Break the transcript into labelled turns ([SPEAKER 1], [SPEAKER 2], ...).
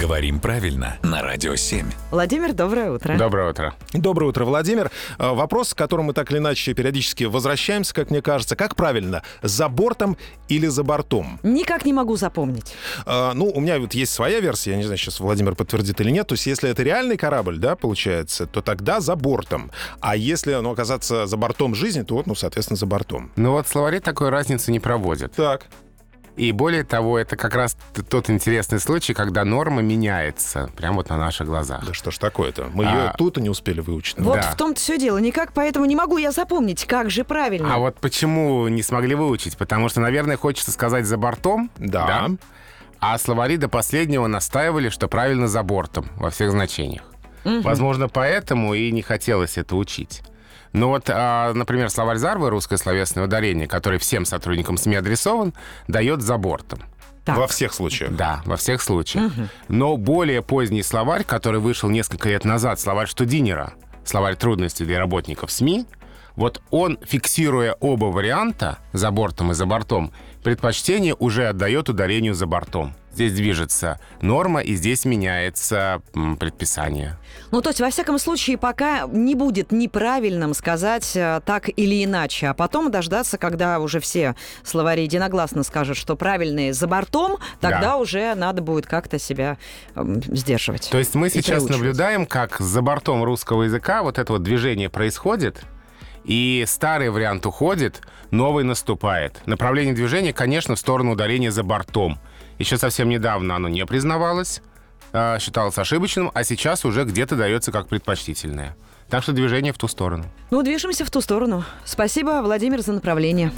[SPEAKER 1] Говорим правильно на Радио 7.
[SPEAKER 2] Владимир, доброе утро.
[SPEAKER 3] Доброе утро.
[SPEAKER 4] Доброе утро, Владимир. Э, Вопрос, к которому мы так или иначе периодически возвращаемся, как мне кажется. Как правильно, за бортом или за бортом?
[SPEAKER 2] Никак не могу запомнить.
[SPEAKER 4] Э, Ну, у меня вот есть своя версия, я не знаю, сейчас Владимир подтвердит или нет. То есть, если это реальный корабль, да, получается, то тогда за бортом. А если, ну, оказаться за бортом жизни, то, ну, соответственно, за бортом.
[SPEAKER 3] Ну вот словари такой разницы не проводят.
[SPEAKER 4] Так.
[SPEAKER 3] И более того, это как раз тот интересный случай, когда норма меняется прямо вот на наших глазах.
[SPEAKER 4] Да что ж такое-то? Мы ее
[SPEAKER 3] А.
[SPEAKER 4] тут и не успели выучить.
[SPEAKER 2] Вот
[SPEAKER 3] Да.
[SPEAKER 2] в том-то все дело. Никак поэтому не могу я запомнить, как же правильно.
[SPEAKER 3] А вот почему не смогли выучить? Потому что, наверное, хочется сказать за бортом.
[SPEAKER 4] Да.
[SPEAKER 3] А словари до последнего настаивали, что правильно за бортом во всех значениях. Возможно, поэтому и не хотелось это учить. Но вот, а, например, словарь Зарвы «Русское словесное ударение», который всем сотрудникам СМИ адресован, дает за бортом.
[SPEAKER 2] Так.
[SPEAKER 4] Во всех случаях.
[SPEAKER 3] Да, во всех случаях. Но более поздний словарь, который вышел несколько лет назад, словарь Штудинера, словарь трудностей для работников СМИ, вот он, фиксируя оба варианта, за бортом и за бортом, предпочтение уже отдает ударению за бортом. Здесь движется норма, и здесь меняется предписание.
[SPEAKER 2] Ну, то есть, во всяком случае, пока не будет неправильным сказать э, так или иначе, а потом дождаться, когда уже все словари единогласно скажут, что правильные за бортом, тогда
[SPEAKER 3] Да.
[SPEAKER 2] уже надо будет как-то себя эм, сдерживать.
[SPEAKER 3] То есть мы сейчас
[SPEAKER 2] приучивать.
[SPEAKER 3] наблюдаем, как за бортом русского языка вот это вот движение происходит, и старый вариант уходит, новый наступает. Направление движения, конечно, в сторону ударения за бортом. Еще совсем недавно оно не признавалось, а, считалось ошибочным, а сейчас уже где-то дается как предпочтительное. Так что движение в ту сторону.
[SPEAKER 2] Ну, движемся в ту сторону. Спасибо, Владимир, за направление.